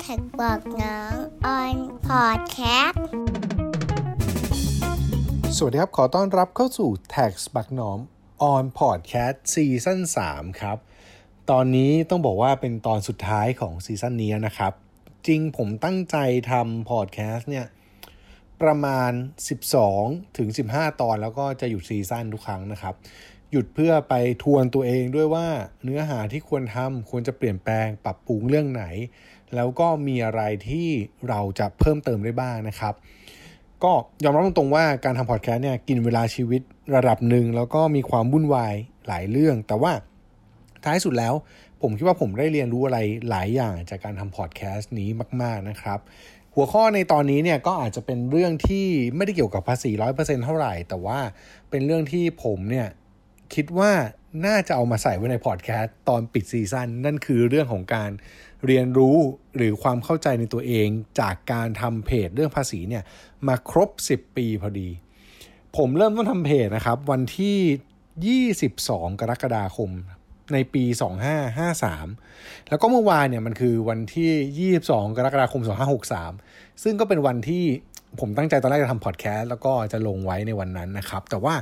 Tax บักหนอม on podcastสวัสดีครับ ขอต้อนรับเข้าสู่ Tax บักหนอม on podcast season 3ครับ ตอนนี้ต้องบอกว่าเป็นตอนสุดท้ายของ season นี้นะครับ จริงผมตั้งใจทำพอดแคสต์เนี่ย ประมาณ 12 ถึง 15 ตอนแล้วก็จะหยุด season ทุกครั้งนะครับ หยุดเพื่อไปทวนตัวเองด้วยว่าเนื้อหาที่ควรทำควรจะเปลี่ยนแปลงปรับปรุงเรื่องไหน แล้วก็มีอะไรที่เราจะเพิ่มเติมได้บ้างนะครับ ก็ยอมรับตรงๆว่าการทำพอดแคสต์เนี่ยกินเวลาชีวิตระดับหนึ่งแล้วก็มีความวุ่นวายหลายเรื่อง แต่ว่าท้ายสุดแล้วผมคิดว่าผมได้เรียนรู้อะไรหลายอย่างจากการทำพอดแคสต์นี้มาก ๆนะครับ หัวข้อในตอนนี้เนี่ยก็อาจจะเป็นเรื่องที่ไม่ได้เกี่ยวกับภาษีร้อยเปอร์เซ็นเท่าไหร่ แต่ว่าเป็นเรื่องที่ผมเนี่ย คิดว่าน่าจะเอามาใส่ไว้ในพอดแคสต์ตอนปิดซีซั่นนั่นคือเรื่องของการเรียนรู้หรือความเข้าใจในตัวเอง จากการทำเพจเรื่องภาษีเนี่ยมาครบ 10 ปีพอดี ผมเริ่มต้นทำเพจนะครับ วันที่ 22 กรกฎาคมในปี 2553 แล้วก็เมื่อวานเนี่ยมันคือวันที่ 22 กรกฎาคม 2563 ซึ่งก็เป็นวันที่ผมตั้งใจตอนแรกจะทำพอดแคสต์แล้วก็จะลงไว้ในวันนั้นนะครับ แต่ว่า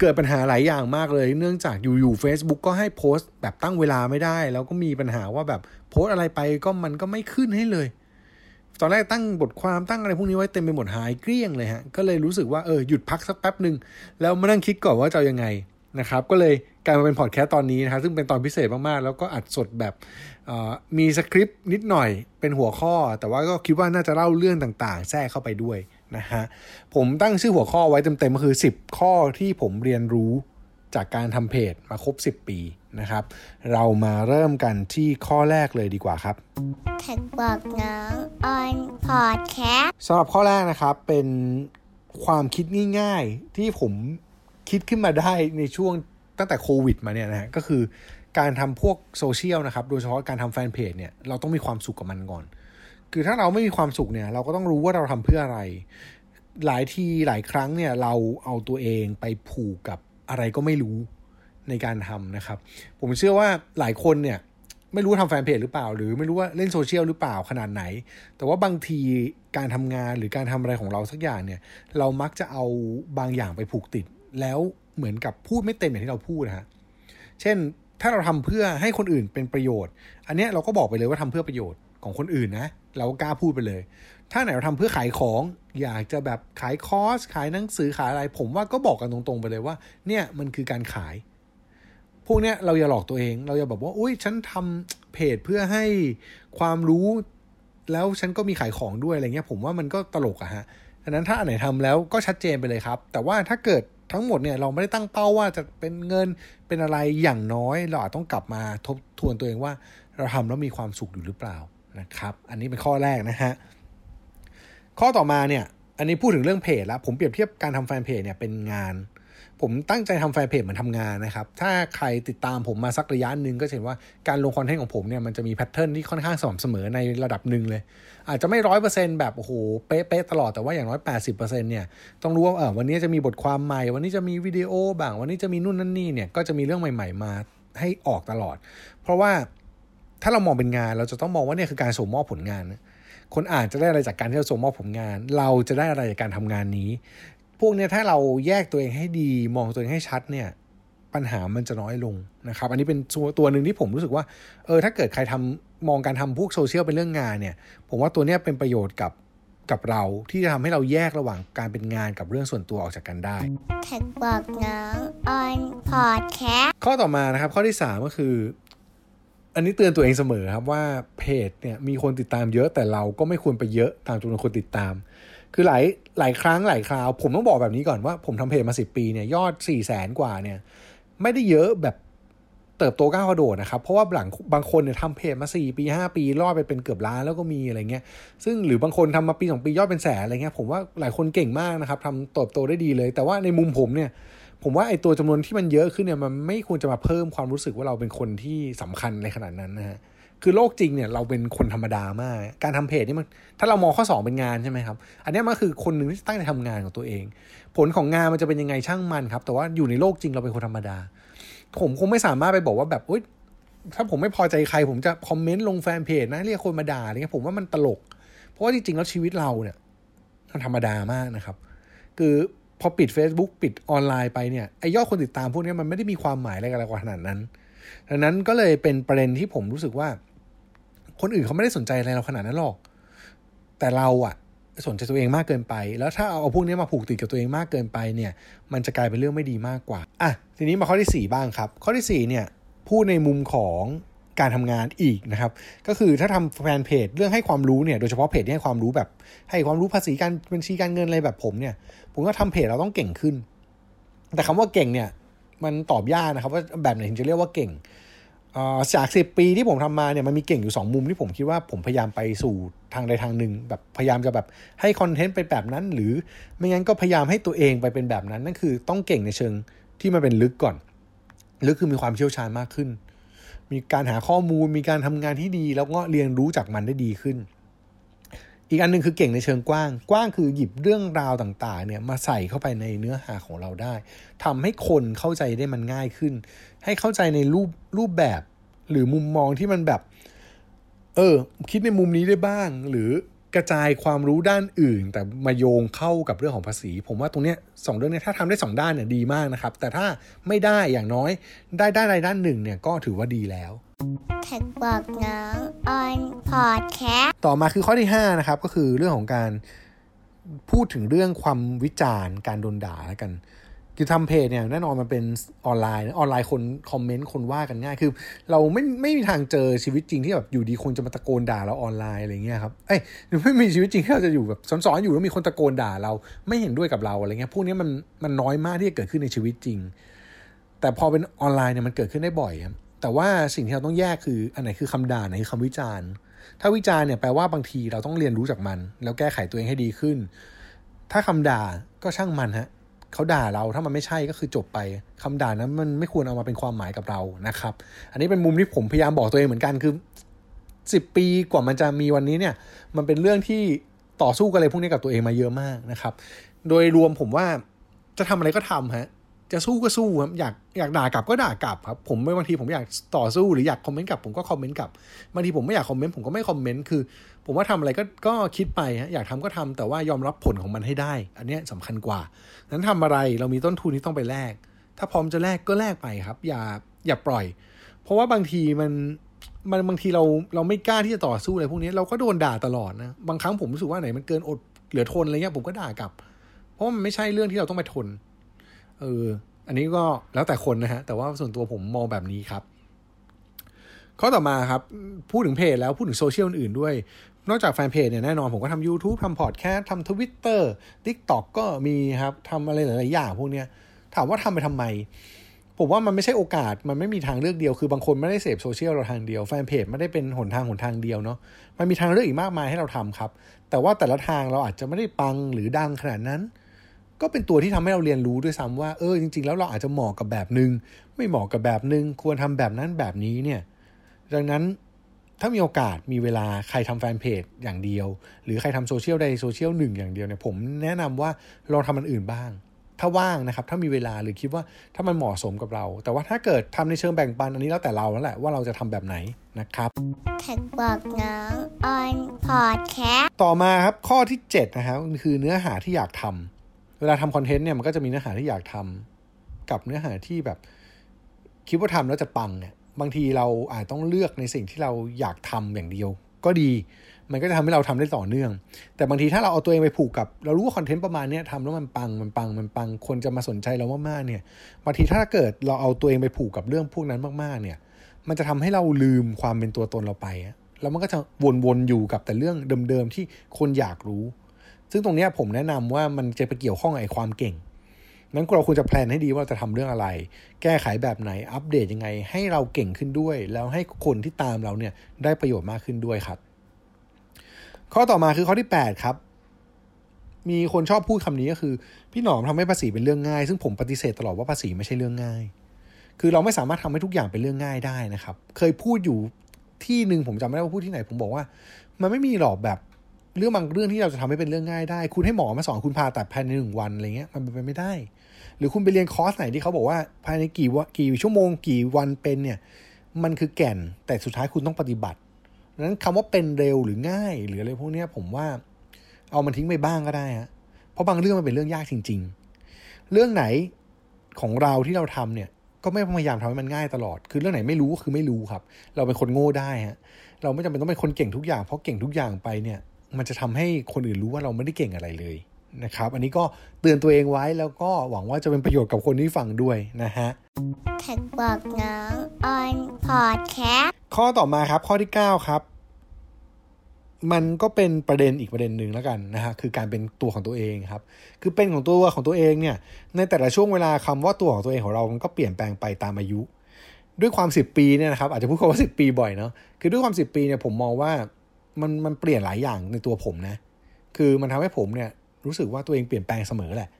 เกิดปัญหาหลายอย่างมากเลย เนื่องจากอยู่ๆ Facebook ก็ให้โพสต์แบบตั้งเวลาไม่ได้ แล้วก็มีปัญหาว่าแบบโพสต์อะไรไปก็มันก็ไม่ขึ้นให้เลย ตอนแรกตั้งบทความตั้งอะไรพวกนี้ไว้เต็มไปหมดหายเกลี้ยงเลยฮะ ก็เลยรู้สึกว่าเออหยุดพักสักแป๊บหนึ่งแล้วมานั่งคิดก่อนว่าจะยังไงนะครับ ก็เลยกลายมาเป็นพอดแคสต์ตอนนี้นะครับซึ่งเป็นตอนพิเศษมากๆ แล้วก็อัดสดแบบมีสคริปต์นิดหน่อยเป็นหัวข้อ แต่ว่าก็คิดว่าน่าจะเล่าเรื่องต่างๆ แทรกเข้าไปด้วย นะฮะผมตั้งชื่อหัวข้อไว้เต็มๆก็คือ 10 ข้อที่ผมเรียนรู้จากการทำเพจมาครบ 10 ปีนะครับ เรามาเริ่มกันที่ข้อแรกเลยดีกว่าครับแท็กบอกน้องออนพอดแคสต์สำหรับข้อแรกนะครับเป็นความคิดง่ายๆ ที่ผมคิดขึ้นมาได้ในช่วงตั้งแต่โควิดมาเนี่ยนะฮะก็คือการทำพวกโซเชียลนะครับ โดยเฉพาะการทำแฟนเพจเนี่ยเราต้องมีความสุขกับมันก่อน คือถ้าเราไม่มีความสุขเนี่ย เราก็ต้องรู้ว่าเราทำเพื่ออะไร หลายทีหลายครั้งเนี่ย เราเอาตัวเองไปผูกกับอะไรก็ไม่รู้ในการทำนะครับ ผมเชื่อว่าหลายคนเนี่ย ไม่รู้ทำแฟนเพจหรือเปล่า หรือไม่รู้ว่าเล่นโซเชียลหรือเปล่าขนาดไหน แต่ว่าบางทีการทำงานหรือการทำอะไรของเราสักอย่างเนี่ย เรามักจะเอาบางอย่างไปผูกติด แล้วเหมือนกับพูดไม่เต็มอย่างที่เราพูดนะฮะเช่นถ้าเราทำเพื่อให้คนอื่นเป็นประโยชน์ อันเนี้ยเราก็บอกไปเลยว่าทำเพื่อประโยชน์ของคนอื่นนะ เรากล้าพูดไปเลย ถ้าไหนเราทำเพื่อขายของ อยากจะแบบขายคอร์สขายหนังสือขายอะไร ผมว่าก็บอกกันตรงๆไปเลยว่า เนี่ยมันคือการขาย พวกเนี้ยเราอย่าหลอกตัวเอง เราอย่าแบบว่าอุ้ยฉันทำเพจเพื่อให้ความรู้แล้วฉันก็มีขายของด้วยอะไรเงี้ย ผมว่ามันก็ตลกอะฮะดังนั้นถ้าอันไหนทำแล้วก็ชัดเจนไปเลยครับ แต่ว่าถ้าเกิดทั้งหมดเนี่ยเราไม่ได้ตั้งเป้าว่าจะเป็นเงินเป็นอะไรอย่างน้อย เราอาจต้องกลับมาทบทวนตัวเองว่า เราทำแล้วมีความสุขอยู่หรือเปล่า นะครับ อันนี้เป็นข้อแรกนะฮะ ข้อต่อมาเนี่ย อันนี้พูดถึงเรื่องเพจแล้ว ผมเปรียบเทียบการทำแฟนเพจเนี่ยเป็นงาน ผมตั้งใจทำแฟนเพจเหมือนทำงานนะครับ ถ้าใครติดตามผมมาสักระยะหนึ่งก็เห็นว่าการลงคอนเทนต์ของผมเนี่ยมันจะมีแพทเทิร์นที่ค่อนข้างสม่ำเสมอในระดับหนึ่งเลย อาจจะไม่ร้อยเปอร์เซ็นต์แบบโอ้โหเป๊ะๆตลอดแต่ว่าอย่างน้อยแปดสิบเปอร์เซ็นต์เนี่ยต้องรู้ว่าเออวันนี้จะมีบทความใหม่ วันนี้จะมีวิดีโอบ้างวันนี้จะมีนู่นนั่นนี่เนี่ยก็จะมีเรื่องใหม่ ๆ มาให้ออกตลอด เพราะว่า ถ้าเรามองเป็นงานเราจะต้องมองว่าเนี่ยคือการส่งมอบผลงาน คนอ่านจะได้อะไรจากการที่เราส่งมอบผลงาน เราจะได้อะไรจากการทำงานนี้ พวกเนี้ยถ้าเราแยกตัวเองให้ดี มองตัวเองให้ชัดเนี่ยปัญหามันจะน้อยลงนะครับ อันนี้เป็นตัวหนึ่งที่ผมรู้สึกว่าเออถ้าเกิดใครทำมองการทำพวกโซเชียลเป็นเรื่องงานเนี่ย ผมว่าตัวเนี้ยเป็นประโยชน์กับกับเราที่จะทำให้เราแยกระหว่างการเป็นงานกับเรื่องส่วนตัวออกจากกันได้แท็กบอกน้องออนพอดแคสต์ข้อต่อมานะครับ ข้อที่ 3 ก็คือ อันนี้เตือนตัวเองเสมอครับว่าเพจเนี่ยมีคนติดตามเยอะแต่เราก็ไม่ควรไปเยอะตามจำนวนคนติดตาม คือหลายหลายครั้งหลายคราว ผมต้องบอกแบบนี้ก่อนว่าผมทำเพจมา10ปีเนี่ยยอด4 0 0แสนกว่าเนี่ยไม่ได้เยอะแบบเติบโตก้าวกระโดดนะครับ เพราะว่าหลังบางคนเนี่ยทำเพจมา 4 ปี 5 ปีรอดไปเป็นเกือบล้านแล้วก็มีอะไรเงี้ยซึ่งหรือบางคนทำมาปี 2 ปียอดเป็นแสนอะไรเงี้ยผมว่าหลายคนเก่งมากนะครับทำเติบโตได้ดีเลย แต่ว่าในมุมผมเนี่ย ผมว่าไอ้ตัวจำนวนที่มันเยอะขึ้นเนี่ยมันไม่ควรจะมาเพิ่มความรู้สึกว่าเราเป็นคนที่สำคัญในขนาดนั้นนะฮะคือโลกจริงเนี่ยเราเป็นคนธรรมดามาก การทำเพจนี่มันถ้าเรามองข้อ 2 เป็นงานใช่ไหมครับ อันนี้มันคือคนหนึ่งที่ตั้งใจทำงานของตัวเอง ผลของงานมันจะเป็นยังไงช่างมันครับ แต่ว่าอยู่ในโลกจริงเราเป็นคนธรรมดา ผมคงไม่สามารถไปบอกว่าแบบอุ้ยถ้าผมไม่พอใจใคร ผมจะคอมเมนต์ลงแฟนเพจนะเรียกคนมาด่าอะไรเงี้ยผมว่ามันตลก เพราะว่าจริงๆแล้วชีวิตเราเนี่ยมันธรรมดามากนะครับ คือ พอปิด Facebook ปิดออนไลน์ไปเนี่ยไอยอดคนติดตามพวกนี้มันไม่ได้มีความหมายอะไรกันขนาดนั้น ดังนั้นก็เลยเป็นประเด็นที่ผมรู้สึกว่า คนอื่นเขาไม่ได้สนใจอะไรเราขนาดนั้นหรอก แต่เราอะสนใจตัวเองมากเกินไป แล้วถ้าเอาพวกนี้มาผูกติดกับตัวเองมากเกินไปเนี่ย มันจะกลายเป็นเรื่องไม่ดีมากกว่า อะ ทีนี้มาข้อที่ 4 บ้างครับ ข้อที่4เนี่ย พูดในมุมของ การทำงานอีกนะครับ ก็คือถ้าทำแฟนเพจเรื่องให้ความรู้เนี่ยโดยเฉพาะเพจที่ให้ความรู้แบบ ให้ความรู้ภาษีการบัญชีการเงินอะไรแบบผมเนี่ย ผมก็ทำเพจเราต้องเก่งขึ้น แต่คำว่าเก่งเนี่ยมันตอบยากนะครับว่าแบบไหนถึงจะเรียกว่าเก่งจากสิบปีที่ผมทำมาเนี่ยมันมีเก่งอยู่สองมุมที่ผมคิดว่าผมพยายามไปสู่ทางใดทางหนึ่งแบบพยายามจะแบบให้คอนเทนต์ไปแบบนั้น หรือไม่งั้นก็พยายามให้ตัวเองไปเป็นแบบนั้นนั่นคือต้องเก่งในเชิงที่มันเป็นลึกก่อนลึกคือมีความเชี่ยวชาญมากขึ้น มีการหาข้อมูล มีการทำงานที่ดี แล้วก็เรียนรู้จากมันได้ดีขึ้น อีกอันนึงคือเก่งในเชิงกว้าง กว้างคือหยิบเรื่องราวต่างๆเนี่ยมาใส่เข้าไปในเนื้อหาของเราได้ทำให้คนเข้าใจได้มันง่ายขึ้น ให้เข้าใจในรูปรูปแบบหรือมุมมองที่มันแบบ เออ คิดในมุมนี้ได้บ้าง หรือ กระจายความรู้ด้านอื่น แต่มาโยงเข้ากับเรื่องของภาษี ผมว่าตรงเนี้ยสองเรื่องนี้ถ้าทำได้สองด้านเนี่ยดีมากนะครับ แต่ถ้าไม่ได้อย่างน้อยได้ด้านใดด้านหนึ่งเนี่ยก็ถือว่าดีแล้วแท็กบอกน้องออนพอดแคสต่อมาคือข้อที่5นะครับก็คือเรื่องของการพูดถึงเรื่องความวิจารณ์การโดนด่าแล้วกัน คือทำเพจเนี่ยแน่นอนมันเป็นออนไลน์ออนไลน์คนคอมเมนต์คนว่ากันง่าย คือ เราไม่ไม่มีทางเจอชีวิตจริงที่แบบอยู่ดีคนจะมาตะโกนด่าเราออนไลน์อะไรเงี้ยครับเอ้ยไม่มีชีวิตจริงที่เราจะอยู่แบบสอนๆอยู่แล้วมีคนตะโกนด่าเราไม่เห็นด้วยกับเราอะไรเงี้ยพวกนี้มันมันน้อยมากที่จะเกิดขึ้นในชีวิตจริง แต่พอเป็นออนไลน์เนี่ยมันเกิดขึ้นได้บ่อยครับแต่ว่าสิ่งที่เราต้องแยกคืออันไหนคือคำด่าไหนคือคำวิจารณ์ ถ้าวิจารณ์เนี่ยแปลว่าบางทีเราต้องเรียนรู้จากมัน แล้วแก้ไขตัวเองให้ดีขึ้น ถ้าคำด่าก็ช่างมันฮะ เขาด่าเราถ้ามันไม่ใช่ก็คือจบไปคำด่านั้นมันไม่ควรเอามาเป็นความหมายกับเรานะครับ อันนี้เป็นมุมที่ผมพยายามบอกตัวเองเหมือนกันคือสิบปีกว่ามันจะมีวันนี้เนี่ย มันเป็นเรื่องที่ต่อสู้กันเลยพวกนี้กับตัวเองมาเยอะมากนะครับ โดยรวมผมว่าจะทำอะไรก็ทำฮะ จะสู้ก็สู้ครับอยากอยากด่ากลับก็ด่ากลับครับผมไม่บางทีผมอยากต่อสู้หรืออยากคอมเมนต์กลับผมก็คอมเมนต์กลับบางทีผมไม่อยากคอมเมนต์ผมก็ไม่คอมเมนต์คือ ผมว่าทำอะไรก็ก็คิดไปฮะอยากทำก็ทำแต่ว่ายอมรับผลของมันให้ได้ อันนี้สำคัญกว่านั้นทำอะไรเรามีต้นทุนที่ต้องไปแลกถ้าพร้อมจะแลกก็แลกไปครับ อย่าอย่าปล่อย เพราะว่าบางทีมันมันบางทีเราเราไม่กล้าที่จะต่อสู้อะไรพวกนี้เราก็โดนด่าตลอดนะบางครั้งผมรู้สึกว่าไหนมันเกินอดเหลือทนอะไรเงี้ยผมก็ด่ากลับ เพราะมันไม่ใช่เรื่องที่เราต้องไปทน เอออันนี้ก็แล้วแต่คนนะฮะ แต่ว่าส่วนตัวผมมองแบบนี้ครับ ข้อต่อมาครับ พูดถึงเพจแล้วพูดถึงโซเชียลอื่นด้วย นอกจากแฟนเพจเนี่ยแน่นอนผมก็ทำ YouTube ทำพอดแคสต์ทำทวิตเตอร์ TikTok ก็มีครับทำอะไรหลายๆอย่างพวกเนี้ย ถามว่าทำไปทำไม ผมว่ามันไม่ใช่โอกาส มันไม่มีทางเลือกเดียว คือบางคนไม่ได้เสพโซเชียลเราทางเดียว แฟนเพจไม่ได้เป็นหนทางหนทางเดียวเนาะ มันมีทางเลือกอีกมากมายให้เราทำครับ แต่ว่าแต่ละทางเราอาจจะไม่ได้ปังหรือดังขนาดนั้น ก็เป็นตัวที่ทำให้เราเรียนรู้ด้วยซ้ำว่าเออจริง ๆ แล้วเราอาจจะเหมาะกับแบบหนึง่งไม่เหมาะกับแบบหนึง่งควรทำแบบนั้นแบบนี้เนี่ยดังนั้นถ้ามีโอกาสมีเวลาใครทำแฟนเพจอย่างเดียว หรือใครทำโซเชียลใดโซเชียลหนึ่งอย่างเดียวเนี่ยผมแนะนำว่าลองทำอันอื่นบ้าง ถ้าว่างนะครับ ถ้ามีเวลาหรือคิดว่าถ้ามันเหมาะสมกับเรา แต่ว่าถ้าเกิดทำในเชิงแบ่งปันอันนี้แล้วแต่เราแล้วแหละว่าเราจะทำแบบไหนนะครับแท็กบอกน้องออนพอดแคสต่อมาครับข้อที่7นะครับคือเนื้อหาที่อยากทำ เวลาทำคอนเทนต์เนี่ยมันก็จะมีเนื้อหาที่อยากทำกับเนื้อหาที่แบบคิดว่าทำแล้วจะปังเนี่ยบางทีเราอาจต้องเลือกในสิ่งที่เราอยากทำอย่างเดียว ก็ดี มันก็จะทำให้เราทำได้ต่อเนื่อง แต่บางทีถ้าเราเอาตัวเองไปผูกกับ เรารู้ว่าคอนเทนต์ประมาณนี้ทำแล้วมันปังมันปังมันปังคนจะมาสนใจเรามากๆเนี่ยบางทีถ้าเกิดเราเอาตัวเองไปผูกกับเรื่องพวกนั้นมากๆ เนี่ย มันจะทำให้เราลืมความเป็นตัวตนเราไปแล้วมันก็จะวนๆอยู่กับแต่เรื่องเดิมๆที่คนอยากรู้ ซึ่งตรงนี้ผมแนะนำว่ามันจะไปเกี่ยวข้องกับไอ้ความเก่งนั้นเราควรจะแพลนให้ดีว่าจะทำเรื่องอะไร แก้ไขแบบไหนอัปเดตยังไง ให้เราเก่งขึ้นด้วย แล้วให้คนที่ตามเราเนี่ยได้ประโยชน์มากขึ้นด้วยครับ ข้อต่อมาคือข้อที่ 8 ครับ มีคนชอบพูดคำนี้ก็คือ พี่หนอมทำให้ภาษีเป็นเรื่องง่าย ซึ่งผมปฏิเสธตลอดว่าภาษีไม่ใช่เรื่องง่าย คือเราไม่สามารถทำให้ทุกอย่างเป็นเรื่องง่ายได้นะครับ เคยพูดอยู่ที่หนึ่งผมจำไม่ได้ว่าพูดที่ไหน ผมบอกว่า มันไม่มีหรอกแบบ เรื่องบางเรื่องที่เราจะทำให้เป็นเรื่องง่ายได้ คุณให้หมอมาสอนคุณผ่าตัดภายในหนึ่งวันอะไรเงี้ยมันเป็นไปไม่ได้ หรือคุณไปเรียนคอร์สไหนที่เขาบอกว่าภายในกี่วกี่ชั่วโมงกี่วันเป็นเนี่ยมันคือแก่นแต่สุดท้ายคุณต้องปฏิบัติดังนั้นคำว่าเป็นเร็วหรือง่าย หรืออะไรพวกเนี้ยผมว่าเอามันทิ้งไปบ้างก็ได้ฮะเพราะบางเรื่องมันเป็นเรื่องยากจริง ๆ เรื่องไหนของเราที่เราทำเนี่ยก็ไม่พยายามทำให้มันง่ายตลอด คือเรื่องไหนไม่รู้ก็คือไม่รู้ครับ เราเป็นคนโง่ได้ฮะ เราไม่จำเป็นต้องเป็นคนเก่งทุกอย่าง เพราะเก่งทุกอย่างไปเนี่ย มันจะทำให้คนอื่นรู้ว่าเราไม่ได้เก่งอะไรเลยนะครับ อันนี้ก็เตือนตัวเองไว้แล้วก็หวังว่าจะเป็นประโยชน์กับคนที่ฟังด้วยนะฮะแท็กบอกน้องออนพอดแคสต์ข้อต่อมาครับข้อที่ 9 ครับ มันก็เป็นประเด็นอีกประเด็นหนึ่งแล้วกันนะฮะคือการเป็นตัวของตัวเองครับ คือเป็นของตัวของตัวเองเนี่ยในแต่ละช่วงเวลาคำว่าตัวของตัวเองของเรามันก็เปลี่ยนแปลงไปตามอายุ ด้วยความสิบปีเนี่ยนะครับอาจจะพูดคำว่าสิบปีบ่อยเนาะคือด้วยความสิบปีเนี่ยผมมองว่า มันมันเปลี่ยนหลายอย่างในตัวผมนะ คือมันทำให้ผมเนี่ยรู้สึกว่าตัวเองเปลี่ยนแปลงเสมอแหละ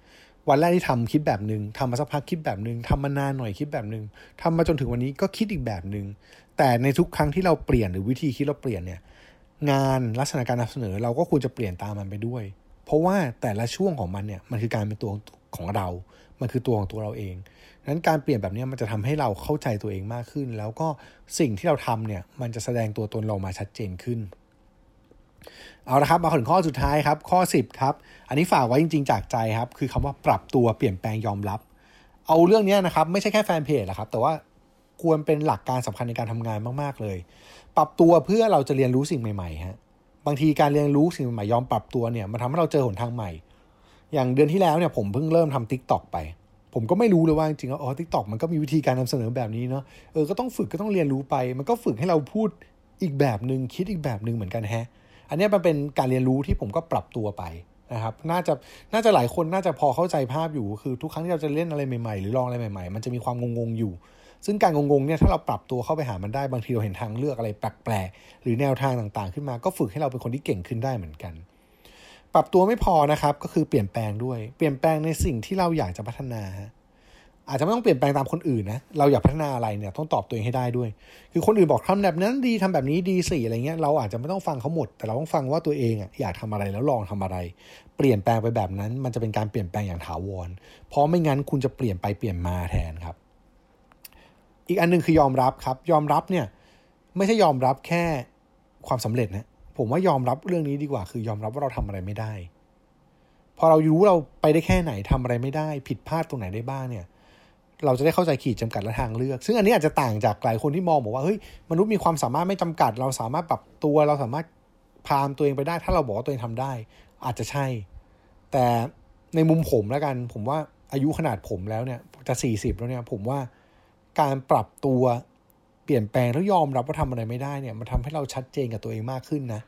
วันแรกที่ทำคิดแบบหนึง่งทำมาสักพักคิดแบบหนึง่งทำมานานหน่อยคิดแบบหนึง่งทำมาจนถึงวันนี้ก็คิดอีกแบบหนึง่งแต่ในทุกครั้งที่เราเปลี่ยนหรือวิธีคิดเราเปลี่ยนเนี่ย งานลักษณะการนำเสนอเราก็ควรจะเปลี่ยนตามมันไปด้วย เพราะว่าแต่ละช่วงของมันเนี่ยมันคือการเป็นตัวของเรา มันคือตัวของตัวเราเองนั้นการเปลี่ยนแบบนี้มันจะทำให้เราเข้าใจตัวเองมากขึ้น แล้วก็สิ่งที่เราทำเนี่ยมันจะแสดงตัวตนเรามาชัดเจนขึ้น เอาละครับมาถึงข้อสุดท้ายครับ ข้อ 10ครับอันนี้ฝากไว้จริง ๆ จากใจครับ คือคำว่าปรับตัวเปลี่ยนแปลงยอมรับ เอาเรื่องนี้นะครับไม่ใช่แค่แฟนเพจหรอกครับ แต่ว่าควรเป็นหลักการสำคัญในการทำงานมากๆเลย ปรับตัวเพื่อเราจะเรียนรู้สิ่งใหม่ๆฮะบางทีการเรียนรู้สิ่งใหม่ยอมปรับตัวเนี่ยมันทำให้เราเจอหนทางใหม่ อย่างเดือนที่แล้วเนี่ยผมเพิ่งเริ่มทำ TikTok ไป ผมก็ไม่รู้เลยว่าจริงๆอ๋อ TikTok มันก็มีวิธีการนำเสนอแบบนี้เนาะเออก็ต้องฝึกก็ต้องเรียนรู้ไป มันก็ฝึกให้เราพูดอีกแบบหนึ่งคิดอีกแบบหนึ่งเหมือนกันแฮะ อันนี้มันเป็นการเรียนรู้ที่ผมก็ปรับตัวไปนะครับน่าจะน่าจะหลายคนน่าจะพอเข้าใจภาพอยู่คือทุกครั้งที่เราจะเล่นอะไรใหม่ๆ หรือลองอะไรใหม่ๆ มันจะมีความงงๆอยู่ ซึ่งการงงๆเนี่ยถ้าเราปรับตัวเข้าไปหามันได้บางทีเราเห็นทางเลือกอะไรแปลกๆหรือแนวทางต่างๆ ขึ้นมา ก็ฝึกให้เราเป็นคนที่เก่งขึ้นได้เหมือนกัน ปรับตัวไม่พอนะครับก็คือเปลี่ยนแปลงด้วย เปลี่ยนแปลงในสิ่งที่เราอยากจะพัฒนา อาจจะไม่ต้องเปลี่ยนแปลงตามคนอื่นนะเราอยากพัฒนาอะไรเนี่ยต้องตอบตัวเองให้ได้ด้วย คือคนอื่นบอกทำแบบนั้นดีทำแบบนี้ดีสิอะไรเงี้ยเราอาจจะไม่ต้องฟังเขาหมด แต่เราต้องฟังว่าตัวเองอะอยากทำอะไรแล้วลองทำอะไร เปลี่ยนแปลงไปแบบนั้น มันจะเป็นการเปลี่ยนแปลงอย่างถาวร เพราะไม่งั้นคุณจะเปลี่ยนไปเปลี่ยนมาแทนครับ อีกอันหนึงคือยอมรับครับ ยอมรับเนี่ยไม่ใช่ยอมรับแค่ความสำเร็จนะผมว่ายอมรับเรื่องนี้ดีกว่า คือยอมรับว่าเราทำอะไรไม่ได้ พอเรารู้เราไปได้แค่ไหนทำอะไรไม่ได้ ผิดพลาดตรงไหนได้บ้างเนี่ย เราจะได้เข้าใจขีดจำกัดและทางเลือก ซึ่งอันนี้อาจจะต่างจากหลายคนที่มองบอกว่าเฮ้ยมนุษย์มีความสามารถไม่จำกัด เราสามารถปรับตัวเราสามารถพามตัวเองไปได้ ถ้าเราบอกว่าตัวเองทำได้ อาจจะใช่ แต่ในมุมผมแล้วกัน ผมว่าอายุขนาดผมแล้วเนี่ยจะสี่สิบแล้วเนี่ย ผมว่าการปรับตัวเปลี่ยนแปลงแล้วยอมรับว่าทำอะไรไม่ได้เนี่ยมันทำให้เราชัดเจนกับตัวเองมากขึ้นนะ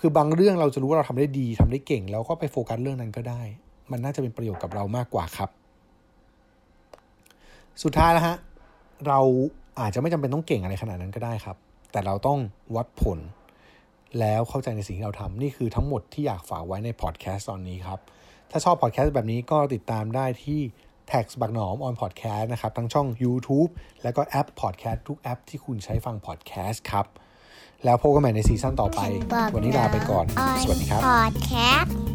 คือบางเรื่องเราจะรู้ว่าเราทำได้ดีทำได้เก่ง แล้วก็ไปโฟกัสเรื่องนั้นก็ได้ มันน่าจะเป็นประโยชน์กับเรามากกว่าครับ สุดท้ายแล้วฮะเราอาจจะไม่จำเป็นต้องเก่งอะไรขนาดนั้นก็ได้ครับ แต่เราต้องวัดผล แล้วเข้าใจในสิ่งที่เราทำนี่คือทั้งหมดที่อยากฝากไว้ในพอดแคสต์ตอนนี้ครับ ถ้าชอบพอดแคสต์แบบนี้ก็ติดตามได้ที่ Tax บักหนอม on podcast นะครับ ทั้งช่อง YouTube แล้วก็แอป Podcast ทุกแอปที่คุณใช้ฟังพอดแคสต์ครับ แล้วพบกันใหม่ใน season ต่อไปบอกวันนี้ลาไปก่อนออนสวัสดีครับพอดแคสต์